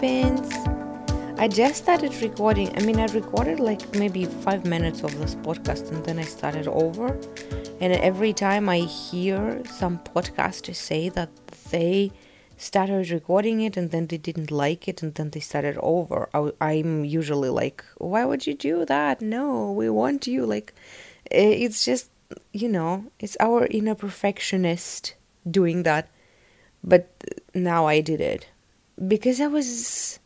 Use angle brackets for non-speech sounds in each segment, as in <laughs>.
Dolphins. I just started recording. I mean, I recorded like maybe five minutes of this podcast and then I started over. And every time I hear some podcasters say that they started recording it and then they didn't like it and then they started over, I, am usually like, why would you do that? No, we want you. Like, it's just, you know, it's our inner perfectionist doing that. But now I did it because I was,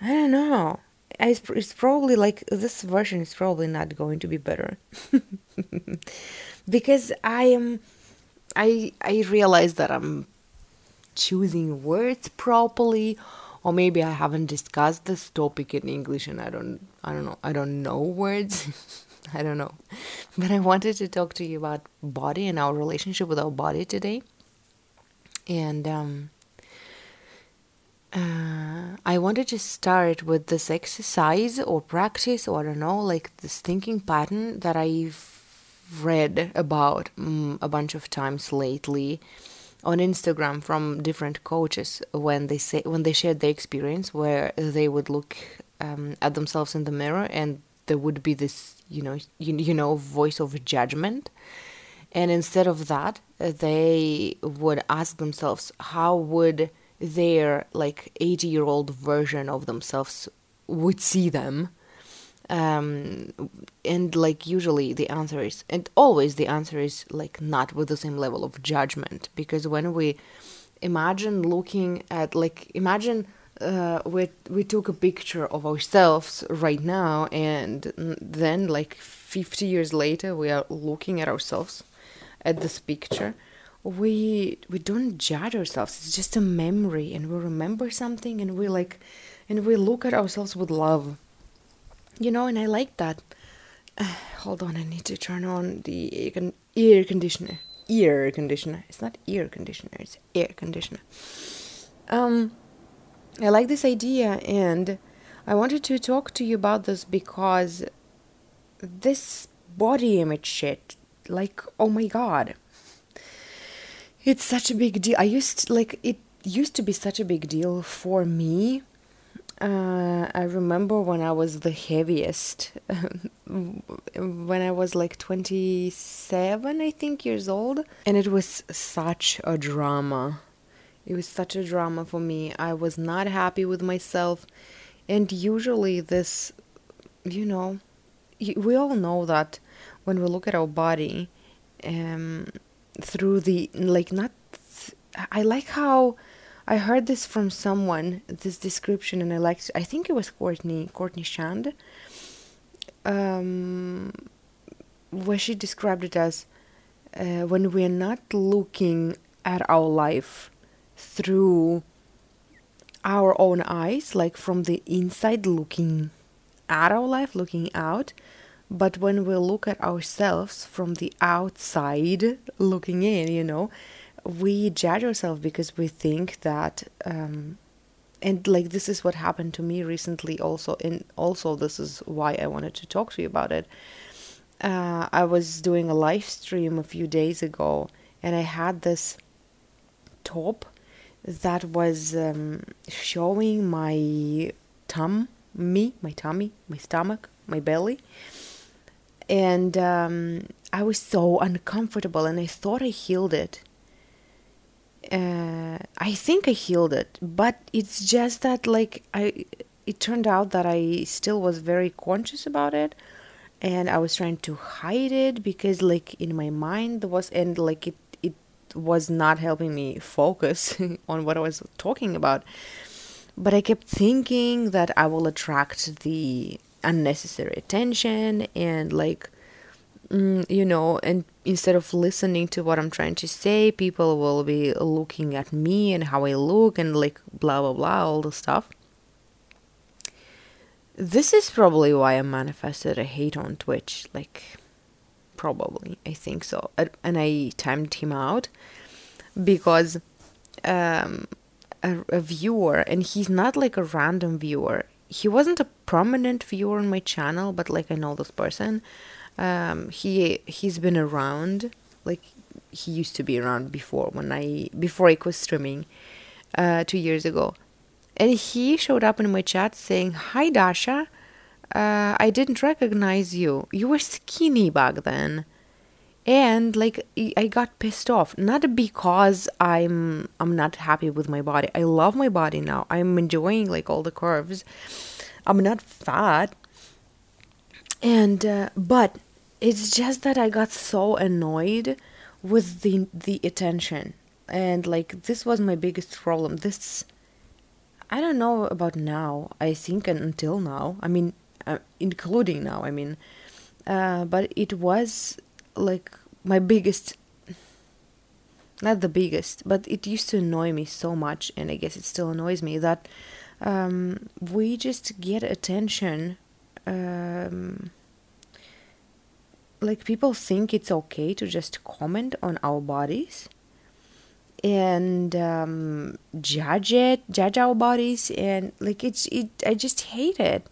I don't know. It's, it's probably like this version is probably not going to be better <laughs> because I am, I I realize that I'm choosing words properly, or maybe I haven't discussed this topic in English and I don't I don't know I don't know words. <laughs> I don't know. But I wanted to talk to you about body and our relationship with our body today. And um, uh, I wanted to start with this exercise or practice, or I don't know, like this thinking pattern that I've read about um, a bunch of times lately on Instagram from different coaches when they say when they shared their experience where they would look um, at themselves in the mirror and there would be this you know you, you know voice of judgment. And instead of that they would ask themselves how would their like 80 year old version of themselves would see them um and like usually the answer is and always the answer is like not with the same level of judgment because when we imagine looking at like imagine uh, we we took a picture of ourselves right now, and then like fifty years later, we are looking at ourselves at this picture. We we don't judge ourselves. It's just a memory, and we remember something, and we like, and we look at ourselves with love. You know, and I like that. Uh, <sighs> hold on, I need to turn on the air conditioner. Ear conditioner. It's not ear conditioner. It's air conditioner. Um I like this idea, and I wanted to talk to you about this because this body image shit, like, oh my god, it's such a big deal. I used like it used to be such a big deal for me. Uh, I remember when I was the heaviest, <laughs> when I was like 27, I think, years old, and it was such a drama it was such a drama for me. I was not happy with myself. And usually, this, you know, we all know that when we look at our body um, through the, like, not, I like how I heard this from someone, this description, and I liked, I think it was Courtney, Courtney Shand, um, where she described it as uh, when we're not looking at our life through our own eyes, like from the inside looking at our life, looking out. But when we look at ourselves from the outside looking in, you know, we judge ourselves because we think that, um, and like this is what happened to me recently also, and also this is why I wanted to talk to you about it. Uh, I was doing a live stream a few days ago, and I had this top that was um, showing my tum, me, my tummy, my stomach, my belly. And um, I was so uncomfortable, and I thought I healed it. Uh, I think I healed it, but it's just that, like, I. It turned out that I still was very conscious about it, and I was trying to hide it because, like, in my mind there was, and like it was not helping me focus <laughs> on what I was talking about. But I kept thinking that I will attract the unnecessary attention and like mm, you know and instead of listening to what i'm trying to say people will be looking at me and how i look and like blah blah blah all the stuff. This is probably why i manifested a hate on twitch like probably i think so. And i timed him out because um, a, a viewer and he's not like a random viewer he wasn't a prominent viewer on my channel but like i know this person um, he he's been around like he used to be around before when i before i quit streaming uh, two years ago and he showed up in my chat saying, Hi, Dasha. Uh, I didn't recognize you. You were skinny back then. And like I got pissed off, not because I'm I'm not happy with my body. I love my body now. I'm enjoying like all the curves. I'm not fat. And uh, but it's just that I got so annoyed with the the attention. And like this was my biggest problem. This I don't know about now. I think until now. I mean, uh, including now. I mean, uh, but it was like my biggest. Not the biggest, but it used to annoy me so much, and I guess it still annoys me that um, we just get attention. Um, like people think it's okay to just comment on our bodies and um, judge it, judge our bodies, and like it's it. I just hate it.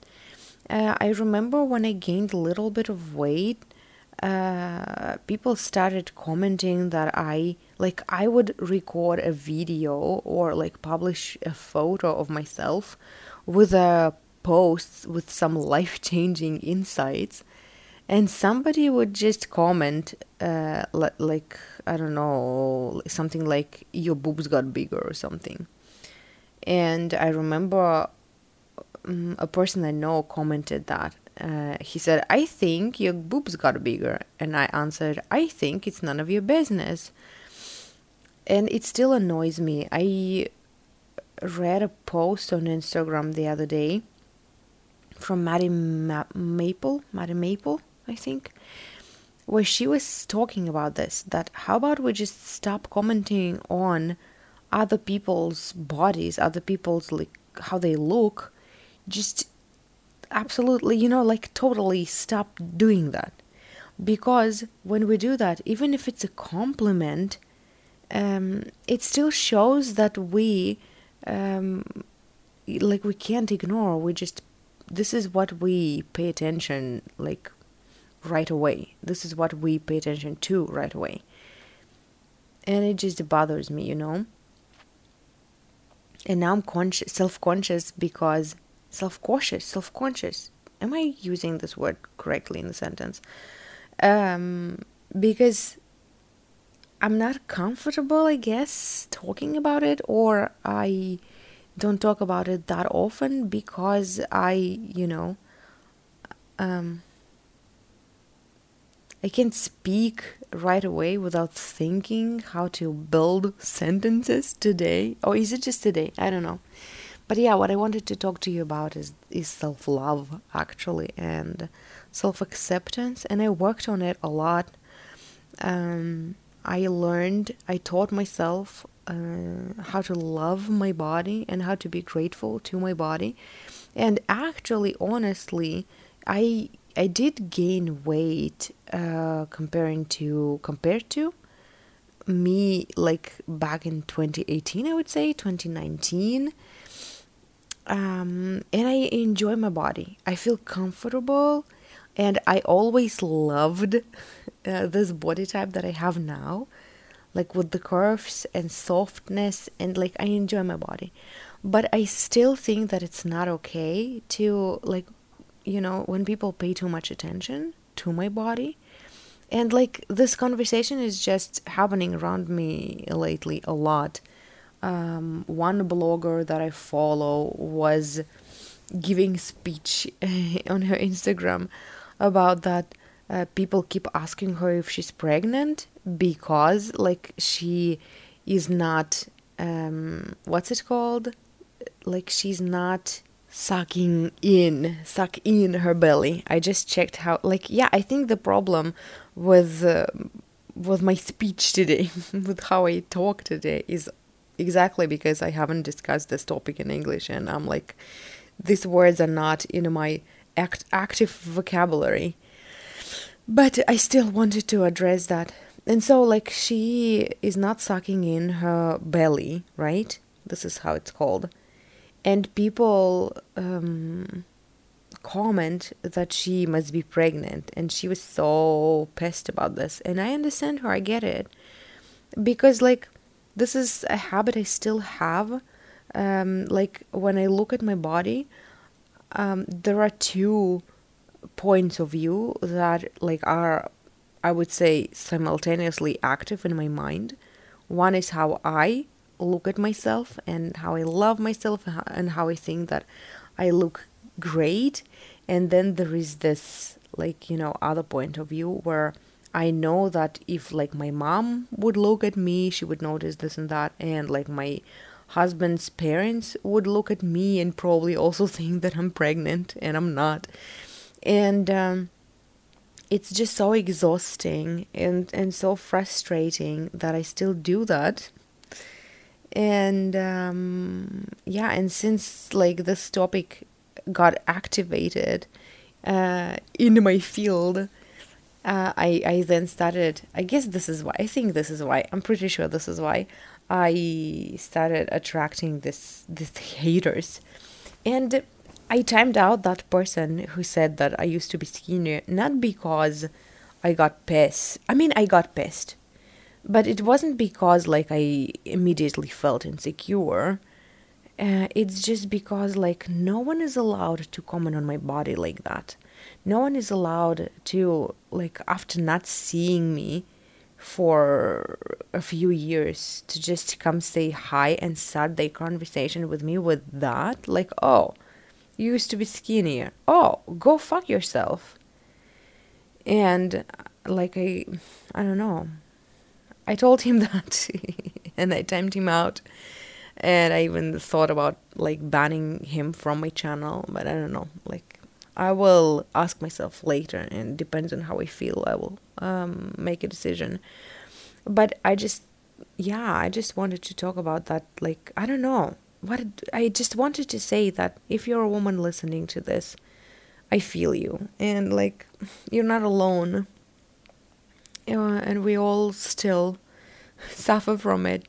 Uh, I remember when I gained a little bit of weight, uh, people started commenting that I like I would record a video or like publish a photo of myself with a post with some life changing insights. And somebody would just comment uh, like i don't know something like your boobs got bigger or something. And i remember um, a person i know commented that uh, he said i think your boobs got bigger. And i answered i think it's none of your business. And it still annoys me. I read a post on instagram the other day from Maddie Ma- Maple, Maddie Maple, I think, where she was talking about this that how about we just stop commenting on other people's bodies, other people's like how they look, just absolutely, you know, like totally stop doing that. Because when we do that, even if it's a compliment, um, it still shows that we, um, like, we can't ignore. We just, this is what we pay attention, like, right away. This is what we pay attention to right away. And it just bothers me, you know. And now I'm conscious, self-conscious because self-cautious, self-conscious. Am I using this word correctly in the sentence? Um, because I'm not comfortable, I guess, talking about it, or I don't talk about it that often because I, you know, um, I can't speak right away without thinking how to build sentences today. Or is it just today? I don't know. But yeah, what I wanted to talk to you about is, is self love, actually, and self acceptance. And I worked on it a lot. Um, I learned, I taught myself uh, how to love my body and how to be grateful to my body. And actually, honestly, I I did gain weight uh, comparing to compared to me like back in 2018 I would say 2019 um, and I enjoy my body I feel comfortable and I always loved <laughs> uh, this body type that I have now like with the curves and softness and like I enjoy my body but I still think that it's not okay to like you know, when people pay too much attention to my body. And like this conversation is just happening around me lately a lot. Um, one blogger that I follow was giving speech <laughs> on her Instagram about that uh, people keep asking her if she's pregnant because like she is not um, what's it called? Like she's not sucking in suck in her belly. I just checked how like yeah i think the problem with uh, with my speech today <laughs> with how i talk today is exactly because i haven't discussed this topic in english and i'm like these words are not in my act- active vocabulary. But i still wanted to address that. And so like she is not sucking in her belly right? This is how it's called. And people um, comment that she must be pregnant and she was so pissed about this. And i understand her i get it. Because like this is a habit i still have um, like when I look at my body, um, there are two points of view that like are I would say simultaneously active in my mind. One is how I look at myself and how I love myself and how I think that I look great. And then there is this, like, you know, other point of view where I know that if, like, my mom would look at me, she would notice this and that. And, like, my husband's parents would look at me and probably also <laughs> think that I'm pregnant and I'm not. And, um, it's just so exhausting and, and so frustrating that I still do that and um, yeah and since like this topic got activated uh, in my field uh, I, I then started i guess this is why i think this is why i'm pretty sure this is why i started attracting this this <laughs> haters. And i timed out that person who said that i used to be skinny not because i got pissed i mean i got pissed but it wasn't because like i immediately felt insecure. Uh, it's just because like no one is allowed to comment on my body like that no one is allowed to like after not seeing me for a few years to just come say hi and start their conversation with me with that like oh you used to be skinnier oh go fuck yourself and like i i don't know I told him <laughs> that and I timed him out. And I even thought about like banning him from my channel, but I don't know. Like I will ask myself later and depends on how I feel I will um, make a decision. But I just yeah, I just wanted to talk about that like I don't know. What I just wanted to say that if you're a woman listening to this, I feel you and like you're not alone uh, and we all still <laughs> suffer from it.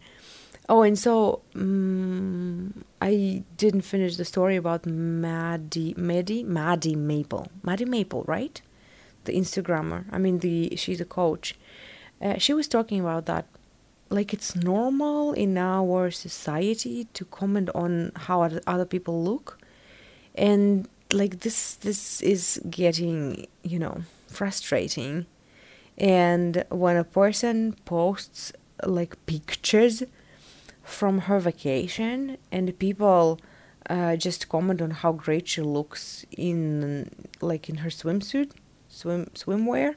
Oh, and so um, I didn't finish the story about Maddie, Maddie, Maddie Maple, Maddie Maple, right? The Instagrammer. I mean, the she's a coach. Uh, she was talking about that, like it's normal in our society to comment on how other people look, and like this, this is getting you know frustrating and when a person posts like pictures from her vacation and people uh, just comment on how great she looks in like in her swimsuit swim swimwear.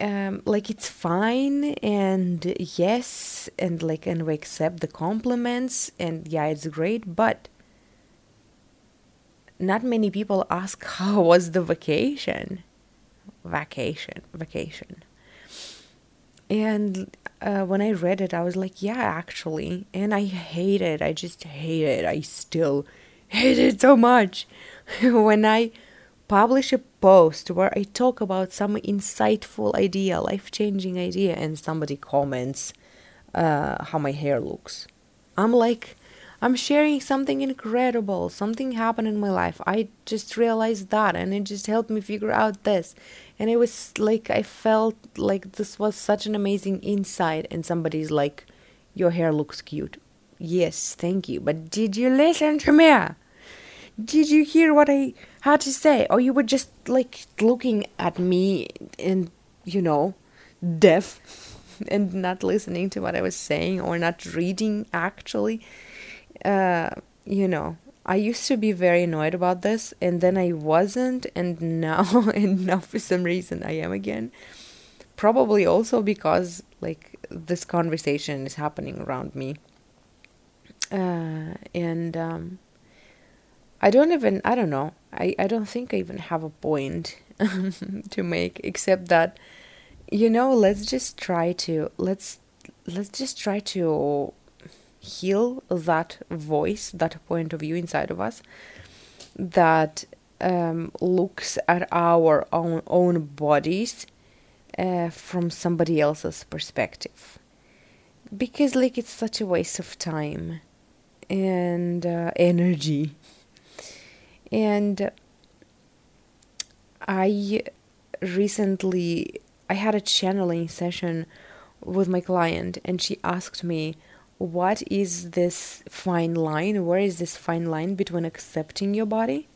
Um, like it's fine and yes and like and we accept the compliments and yeah it's great but not many people ask <laughs> how was the vacation. Vacation vacation and uh, when i read it i was like yeah actually and i hate it i just hate it i still hate it so much <laughs> when i publish a post where i talk about some insightful idea life-changing idea and somebody comments uh, how my hair looks i'm like I'm sharing something incredible. Something happened in my life. I just realized that and it just helped me figure out this. And it was like I felt like this was such an amazing insight and somebody's like your hair looks cute. Yes, thank you. But did you listen to me? Did you hear what I had to say? Or you were just like looking at me and you know, deaf <laughs> and not listening to what I was saying or not reading actually uh, you know, I used to be very annoyed about this, and then I wasn't, and now, <laughs> and now for some reason I am again. Probably also because like this conversation is happening around me, uh, and um, I don't even I don't know I I don't think I even have a point <laughs> to make except that you know let's just try to let's let's just try to heal that voice, that point of view inside of us that um, looks at our own, own bodies uh, from somebody else's perspective. Because, like, it's such a waste of time and uh, energy. And I recently I had a channeling session with my client and she asked me what is this fine line? Where is this fine line between accepting your body,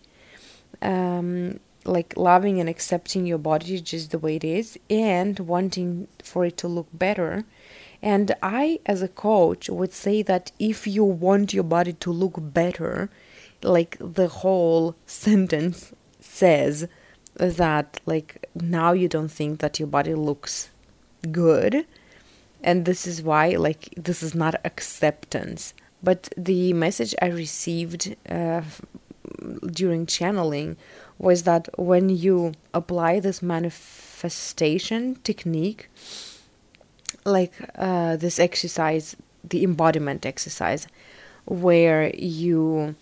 um, like loving and accepting your body just the way it is, and wanting for it to look better? And I, as a coach, would say that if you want your body to look better, like the whole <laughs> sentence says that, like, now you don't think that your body looks good and this is why like this is not acceptance. But the message i received uh, during channeling was that when you apply this manifestation technique like uh, this exercise the embodiment exercise where you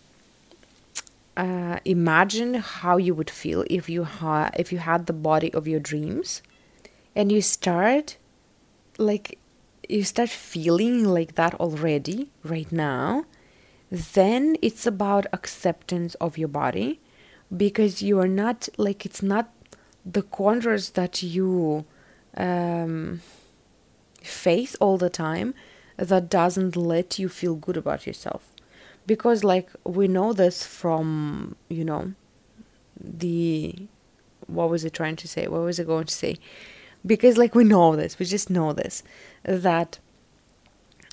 uh, imagine how you would feel if you ha- if you had the body of your dreams and you start like you start feeling like that already right now, then it's about acceptance of your body because you are not like it's not the corners that you um, face all the time that doesn't let you feel good about yourself. Because like we know this from you know the what was it trying to say? What was it going to say because like we know this we just know this that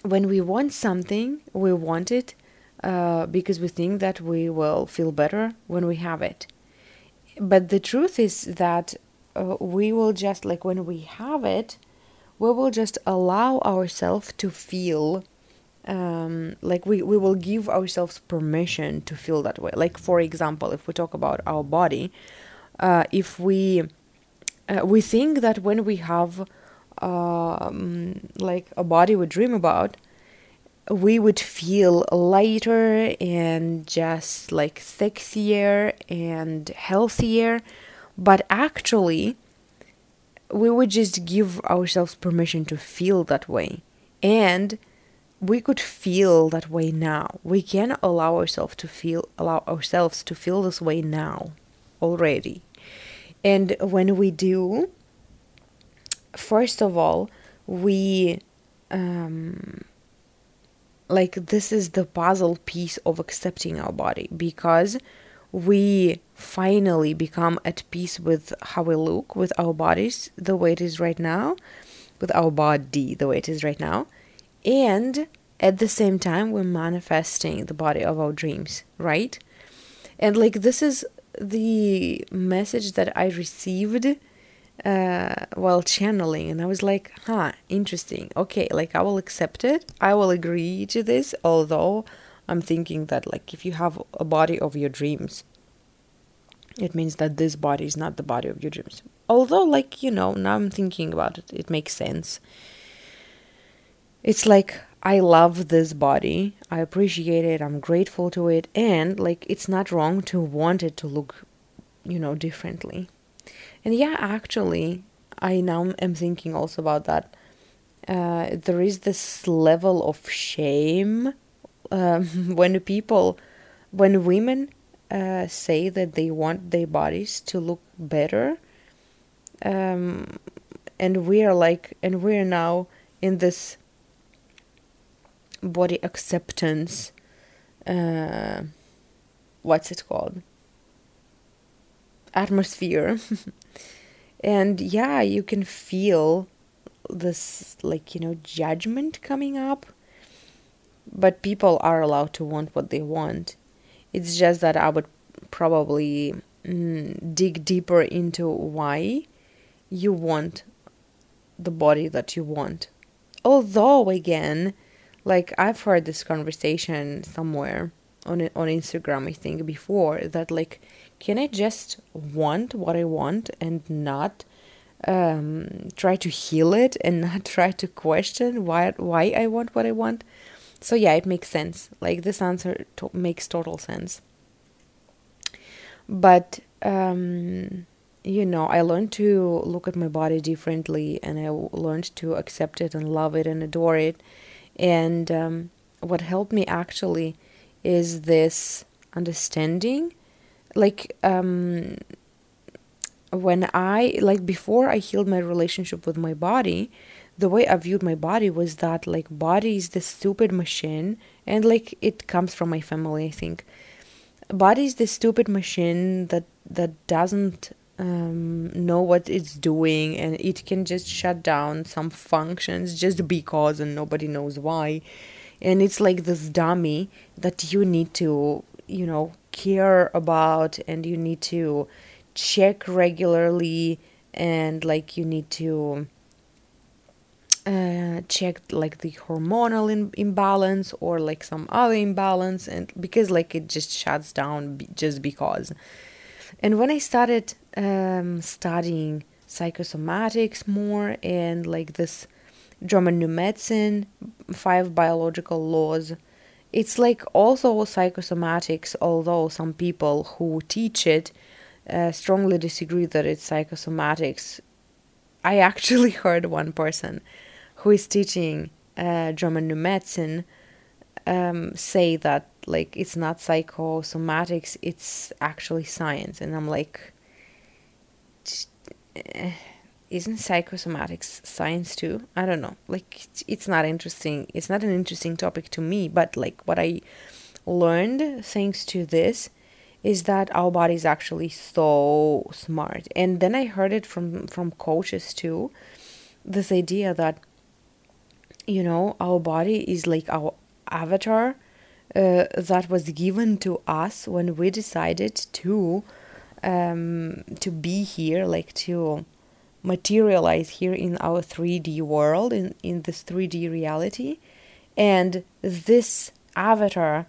when we want something we want it uh, because we think that we will feel better when we have it. But the truth is that uh, we will just like when we have it we will just allow ourselves to feel um, like we, we will give ourselves permission to feel that way. Like for example if we talk about our body uh, if we uh, we think that when we have um, like a body we dream about, we would feel lighter and just like sexier and healthier. But actually, we would just give ourselves permission to feel that way. And we could feel that way now. We can allow ourselves to feel allow ourselves to feel this way now already. And when we do, first of all, we um, like this is the puzzle piece of accepting our body because we finally become at peace with how we look, with our bodies the way it is right now, with our body the way it is right now, and at the same time, we're manifesting the body of our dreams, right? And like, this is the message that I received uh, while channeling, and I was like, huh, interesting. Okay, like I will accept it. I will agree to this, although I'm thinking that, like, if you have a body of your dreams, it means that this body is not the body of your dreams. Although, like, you know, now I'm thinking about it, it makes sense. It's like I love this body. I appreciate it. I'm grateful to it. And like it's not wrong to want it to look, you know, differently. And yeah, actually, I now am thinking also about that. Uh, there is this level of shame um, <laughs> when people, when women uh, say that they want their bodies to look better. Um, and we are like, and we're now in this body acceptance uh, what's it called? Atmosphere. <laughs> And yeah you can feel this like you know judgment coming up but people are allowed to want what they want. It's just that i would probably mm, dig deeper into why you want the body that you want. Although again like I've heard this conversation somewhere on on Instagram I think before that like can I just want what I want and not um, try to heal it and <laughs> not try to question why why I want what I want. So yeah, it makes sense. Like this answer to- makes total sense. But um, you know, I learned to look at my body differently, and I learned to accept it and love it and adore it and um, what helped me actually is this understanding. Like, um, when I, like, before I healed my relationship with my body, the way I viewed my body was that like body is the stupid machine and like it comes from my family I think body is the stupid machine that that doesn't um, know what it's doing and it can just shut down some functions just because and nobody knows why. And it's like this dummy that you need to you know care about and you need to check regularly and like you need to uh, check like the hormonal imbalance or like some other imbalance and because like it just shuts down b- just because and when i started um, studying psychosomatics more and like this german new medicine five biological laws it's like also psychosomatics although some people who teach it uh, strongly disagree that it's psychosomatics. I actually <laughs> heard one person who is teaching uh, German new medicine um, say that like it's not psychosomatics, it's actually science, and I'm like, eh, isn't psychosomatics science too? I don't know. Like it's not interesting. It's not an interesting topic to me, but like what I learned thanks to this is that our body is actually so smart. And then I heard it from from coaches too. This idea that you know our body is like our avatar uh, that was given to us when we decided to um, to be here, like to materialize here in our 3D world, in, in this 3D reality. And this avatar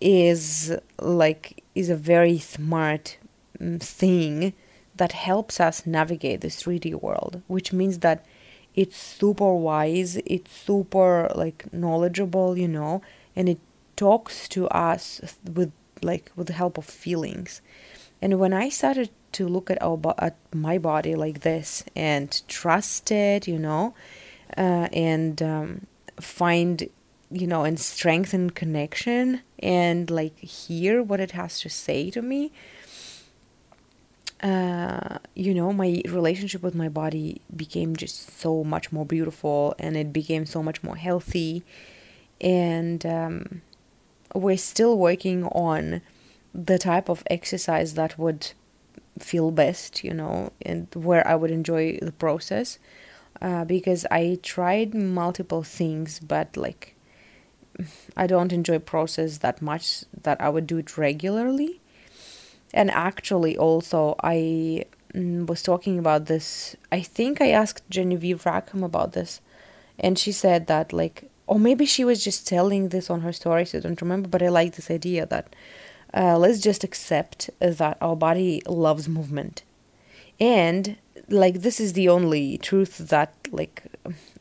is like is a very smart mm, thing that helps us navigate this 3D world, which means that it's super wise, it's super like knowledgeable, you know, and it talks to us with like with the help of feelings. And when I started to look at our at my body like this and trust it, you know, uh, and um, find you know, and strengthen connection and like hear what it has to say to me. Uh, you know, my relationship with my body became just so much more beautiful and it became so much more healthy. And um, we're still working on the type of exercise that would feel best, you know, and where I would enjoy the process. Uh, because I tried multiple things, but like I don't enjoy process that much that I would do it regularly. And actually, also, I mm, was talking about this. I think I asked Genevieve Rackham about this, and she said that, like, or maybe she was just telling this on her stories, I don't remember, but I like this idea that uh, let's just accept that our body loves movement. And, like, this is the only truth that, like,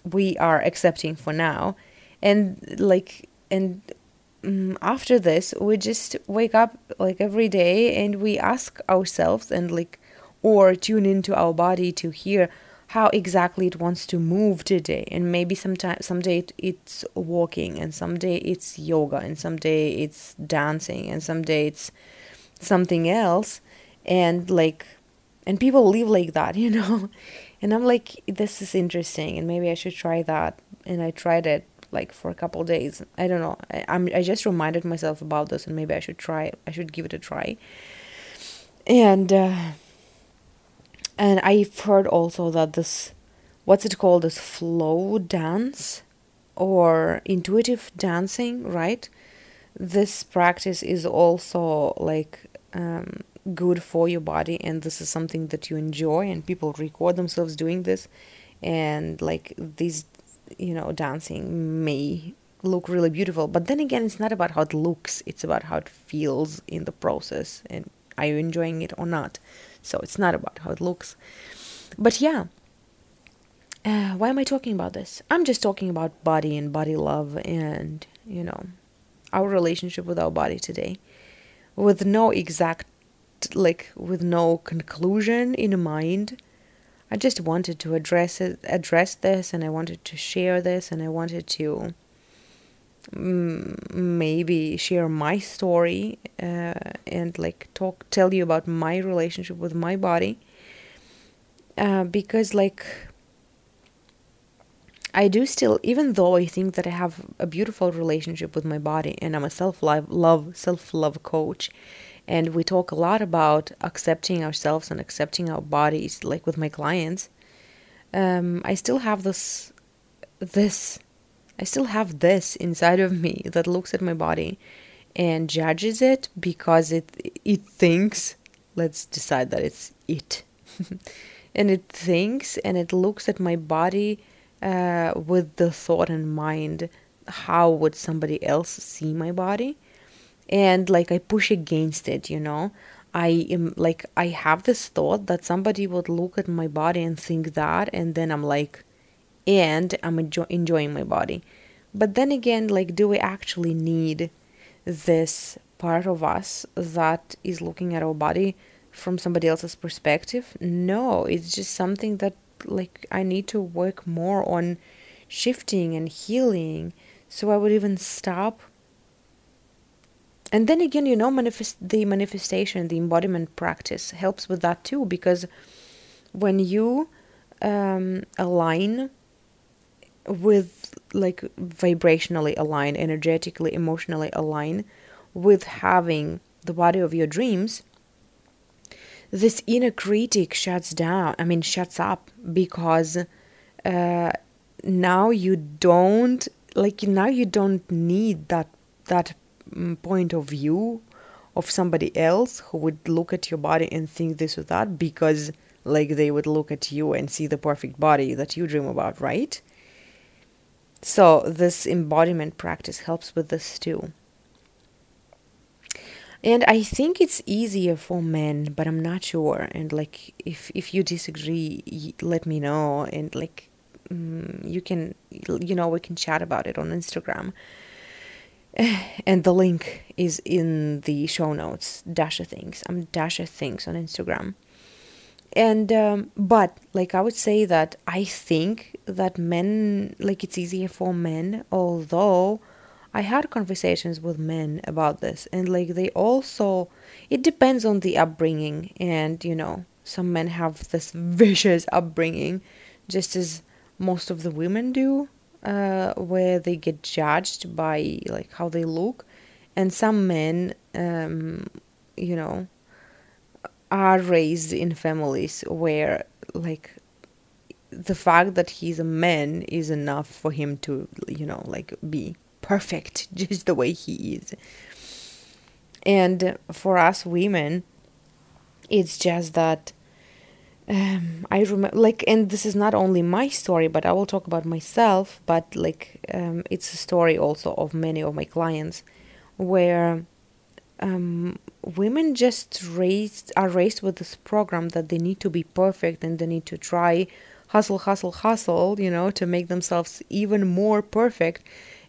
we are accepting for now and like and um, after this we just wake up like every day and we ask ourselves and like or tune into our body to hear how exactly it wants to move today and maybe sometime someday it, it's walking and someday it's yoga and someday it's dancing and someday it's something else and like and people live like that <laughs> you know and i'm like this is interesting and maybe i should try that and i tried it like for a couple days. I don't know. I, I'm I just reminded myself about this, and maybe I should try. I should give it a try. And uh, and I've heard also that this, what's it called? This flow dance, or intuitive dancing, right? This practice is also like um, good for your body, and this is something that you enjoy, and people record themselves doing this, and like these you know, dancing may look really beautiful. But then again, it's not about how it looks, it's about how it feels in the process and are you enjoying it or not. So it's not about how it looks. But yeah, uh, why am I talking about this? I'm just talking about body and body love and, you know, our relationship with our body today with no exact, like, with no conclusion in mind I just wanted to address it, address this, and I wanted to share this, and I wanted to maybe share my story uh, and like talk, tell you about my relationship with my body, uh, because like I do still, even though I think that I have a beautiful relationship with my body and I'm a self love, love self love coach, and we talk a lot about accepting ourselves and accepting our bodies, like with my clients. Um, I still have this, this, I still have this inside of me that looks at my body and judges it because it it thinks. Let's decide that it's it, <laughs> and it thinks and it looks at my body uh, with the thought in mind how would somebody else see my body and like i push against it you know i am like i have this thought that somebody would look at my body and think that and then i'm like and i'm enjoy- enjoying my body. But then again like do we actually need this part of us that is looking at our body from somebody else's perspective? No it's just something that like I need to work more on shifting and healing so I would even stop. And then again you know manifest the manifestation the embodiment practice helps with that too because when you um, align with like vibrationally align energetically emotionally align with having the body of your dreams this inner critic shuts down i mean shuts up because uh, now you don't like now you don't need that that mm, point of view of somebody else who would look at your body and think this or that because like they would look at you and see the perfect body that you dream about right so this embodiment practice helps with this too. And i think it's easier for men but i'm not sure. And like if if you disagree let me know. And like um, you can you know we can chat about it on instagram. <sighs> And the link is in the show notes. Dasha Thinks i'm Dasha Thinks on instagram and um, but like i would say that i think that men like it's easier for men although I had conversations with men about this, and like they also, it depends on the upbringing, and you know, some men have this <laughs> vicious upbringing, just as most of the women do, uh, where they get judged by like how they look, and some men, um, you know, are raised in families where like the fact that he's a man is enough for him to you know like be perfect <laughs> just the way he is. And for us women, it's just that um, I remember, like, and this is not only my story, but I will talk about myself, but like, um, it's a story also of many of my clients where um, women just raised are raised with this program that they need to be perfect and they need to try hustle, hustle, hustle, you know, to make themselves even more perfect.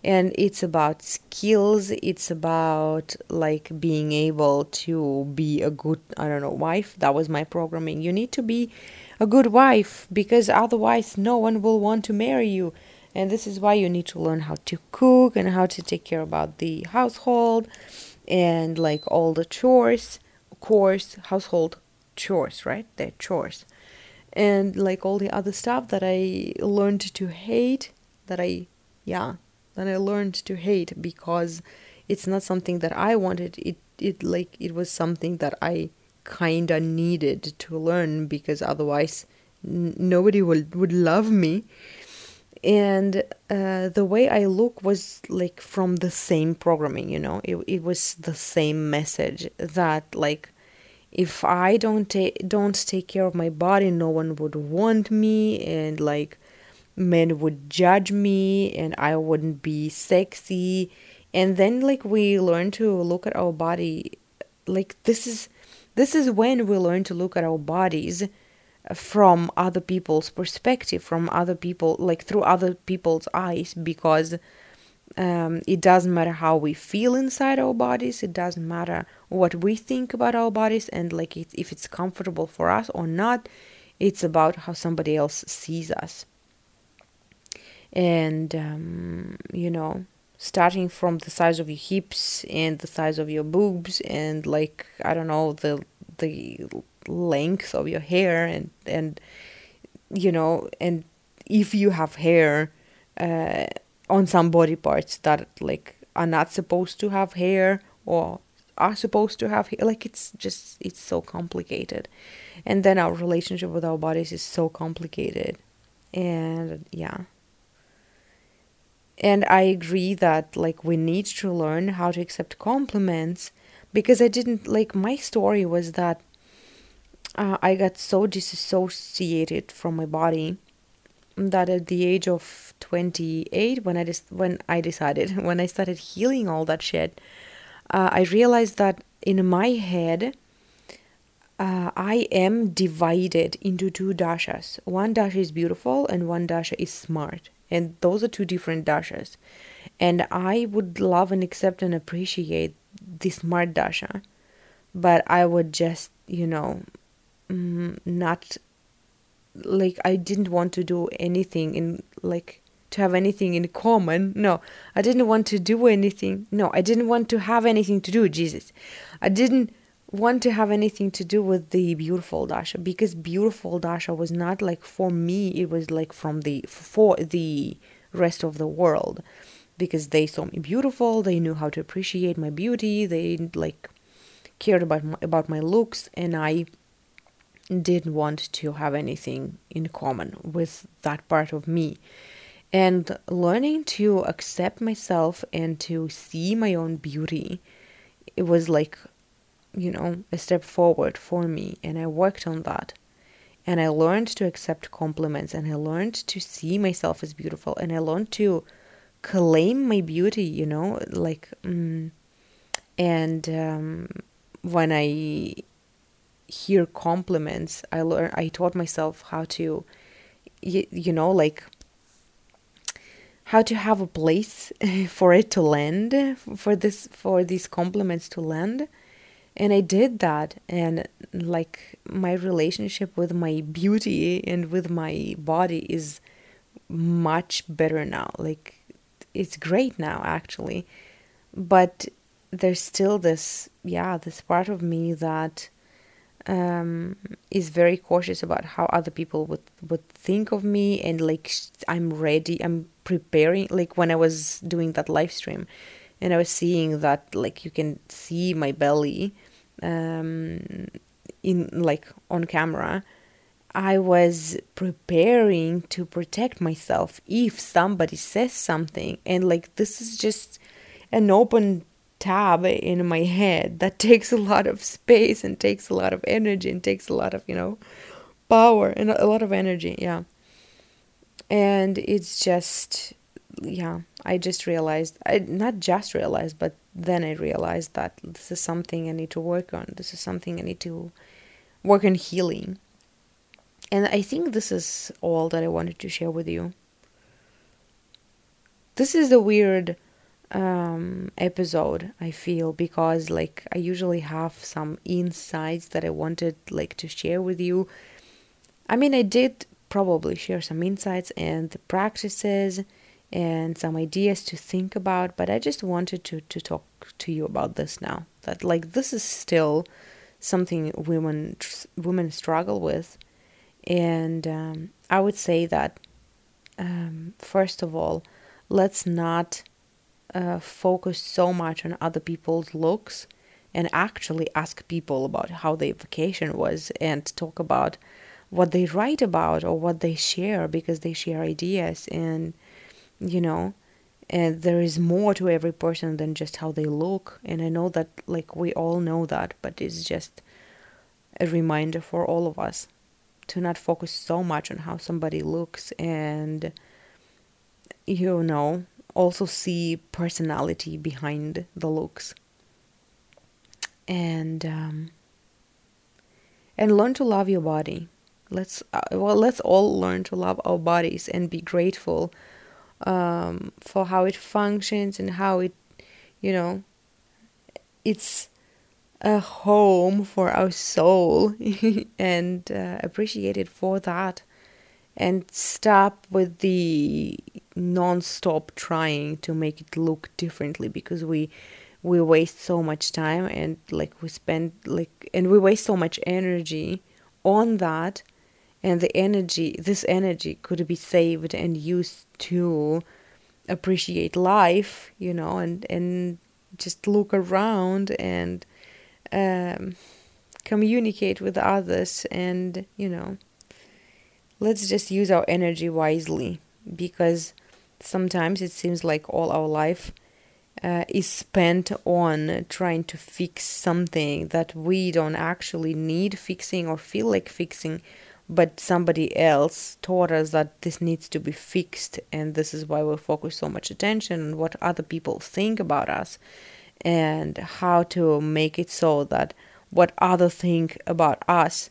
And it's about skills. It's about like being able to be a good i don't know wife. That was my programming. You need to be a good wife because otherwise no one will want to marry you. And this is why you need to learn how to cook and how to take care about the household and like all the chores of course household chores right they're chores and like all the other stuff that i learned to hate that i yeah that I learned to hate because it's not something that I wanted. It it like it was something that I kinda needed to learn because otherwise n- nobody would would love me. And uh, the way I look was like from the same programming, you know. It it was the same message that like if I don't don't take care of my body, no one would want me, and like men would judge me and I wouldn't be sexy. And then like we learn to look at our body like this is this is when we learn to look at our bodies from other people's perspective, from other people like through other people's eyes because um, it doesn't matter how we feel inside our bodies it doesn't matter what we think about our bodies and like it, if it's comfortable for us or not it's about how somebody else sees us. And um, you know starting from the size of your hips and the size of your boobs and like i don't know the the length of your hair and and you know and if you have hair uh, on some body parts that like are not supposed to have hair or are supposed to have hair. Like it's just it's so complicated, and then our relationship with our bodies is so complicated, and yeah. And I agree that like we need to learn how to accept compliments because I didn't like my story was that uh, I got so disassociated from my body that at the age of 28 when i just when i decided <laughs> when i started healing all that shit uh, i realized that in my head uh, i am divided into two dashas one dasha is beautiful and one dasha is smart and those are two different dashas and i would love and accept and appreciate the smart dasha but i would just you know mm, not like I didn't want to do anything in like to have anything in common. No, I didn't want to do anything. No, I didn't want to have anything to do with Jesus. I didn't want to have anything to do with the beautiful Dasha because beautiful Dasha was not like for me, it was like from the for the rest of the world because they saw me beautiful, they knew how to appreciate my beauty, they like cared about my, about my looks and I didn't want to have anything in common with that part of me. And learning to accept myself and to see my own beauty, it was like, you know, a step forward for me. And I worked on that. And I learned to accept compliments and I learned to see myself as beautiful and I learned to claim my beauty, you know, like, mm, and um, when I hear compliments i learned i taught myself how to you, you know like how to have a place <laughs> for it to land for this for these compliments to land. And i did that and like my relationship with my beauty and with my body is much better now. Like it's great now actually. But there's still this yeah this part of me that um, is very cautious about how other people would would think of me and like I'm ready I'm preparing like when I was doing that live stream and I was seeing that like you can see my belly um, in like on camera I was preparing to protect myself if somebody says something and like this is just an open tab in my head that <laughs> takes a lot of space and takes a lot of energy and takes a lot of you know power and a lot of energy yeah. And it's just yeah i just realized i not just realized but then i realized that this is something i need to work on. This is something i need to work on healing. And i think this is all that i wanted to share with you. This is a weird um, episode i feel because like i usually have some insights that i wanted like to share with you. I mean i did probably share some insights and practices and some ideas to think about but i just wanted to to talk to you about this now that like this is still something women women struggle with. And um, i would say that um, first of all let's not uh, focus so much on other people's looks and actually ask people about how their vacation was and talk about what they write about or what they share because they share ideas and you know and there is more to every person than just how they look. And i know that like we all know that but it's just a reminder for all of us to not focus so much on how somebody looks and you know also see personality behind the looks. And um, and learn to love your body. Let's uh, well let's all learn to love our bodies and be grateful um, for how it functions and how it you know it's a home for our soul <laughs> and uh, appreciate it for that and stop with the non-stop trying to make it look differently because we we waste so much time and like we spend like and we waste so much energy on that. And the energy this energy could be saved and used to appreciate life you know and and just look around and um, communicate with others and you know let's just use our energy wisely because sometimes it seems like all our life uh, is spent on trying to fix something that we don't actually need fixing or feel like fixing but somebody else taught us that this needs to be fixed and this is why we focus so much attention on what other people think about us and how to make it so that what others think about us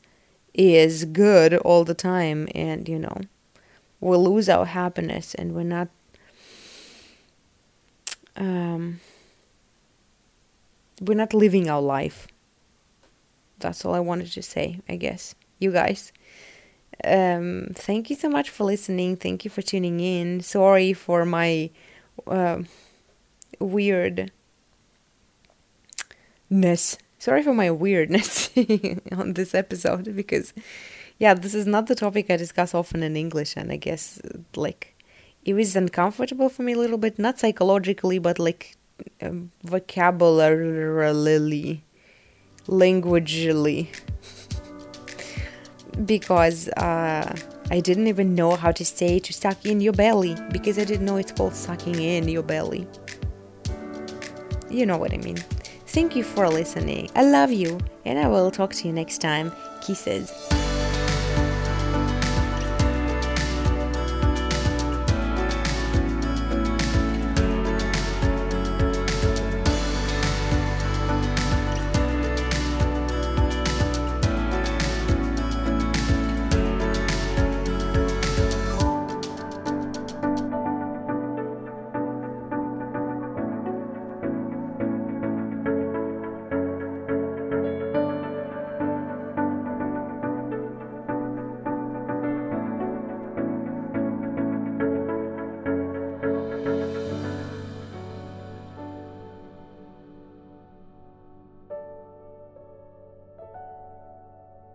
is good all the time and you know we lose our happiness and we're not um, we're not living our life that's all i wanted to say i guess you guys um, thank you so much for listening. Thank you for tuning in. Sorry for my uh, weirdness. Sorry for my weirdness <laughs> on this episode because, yeah, this is not the topic I discuss often in English, and I guess like it was uncomfortable for me a little bit, not psychologically, but like um, vocabularily, languagely because uh, I didn't even know how to say to suck in your belly because I didn't know it's called sucking in your belly. You know what I mean. Thank you for listening. I love you, and I will talk to you next time. Kisses.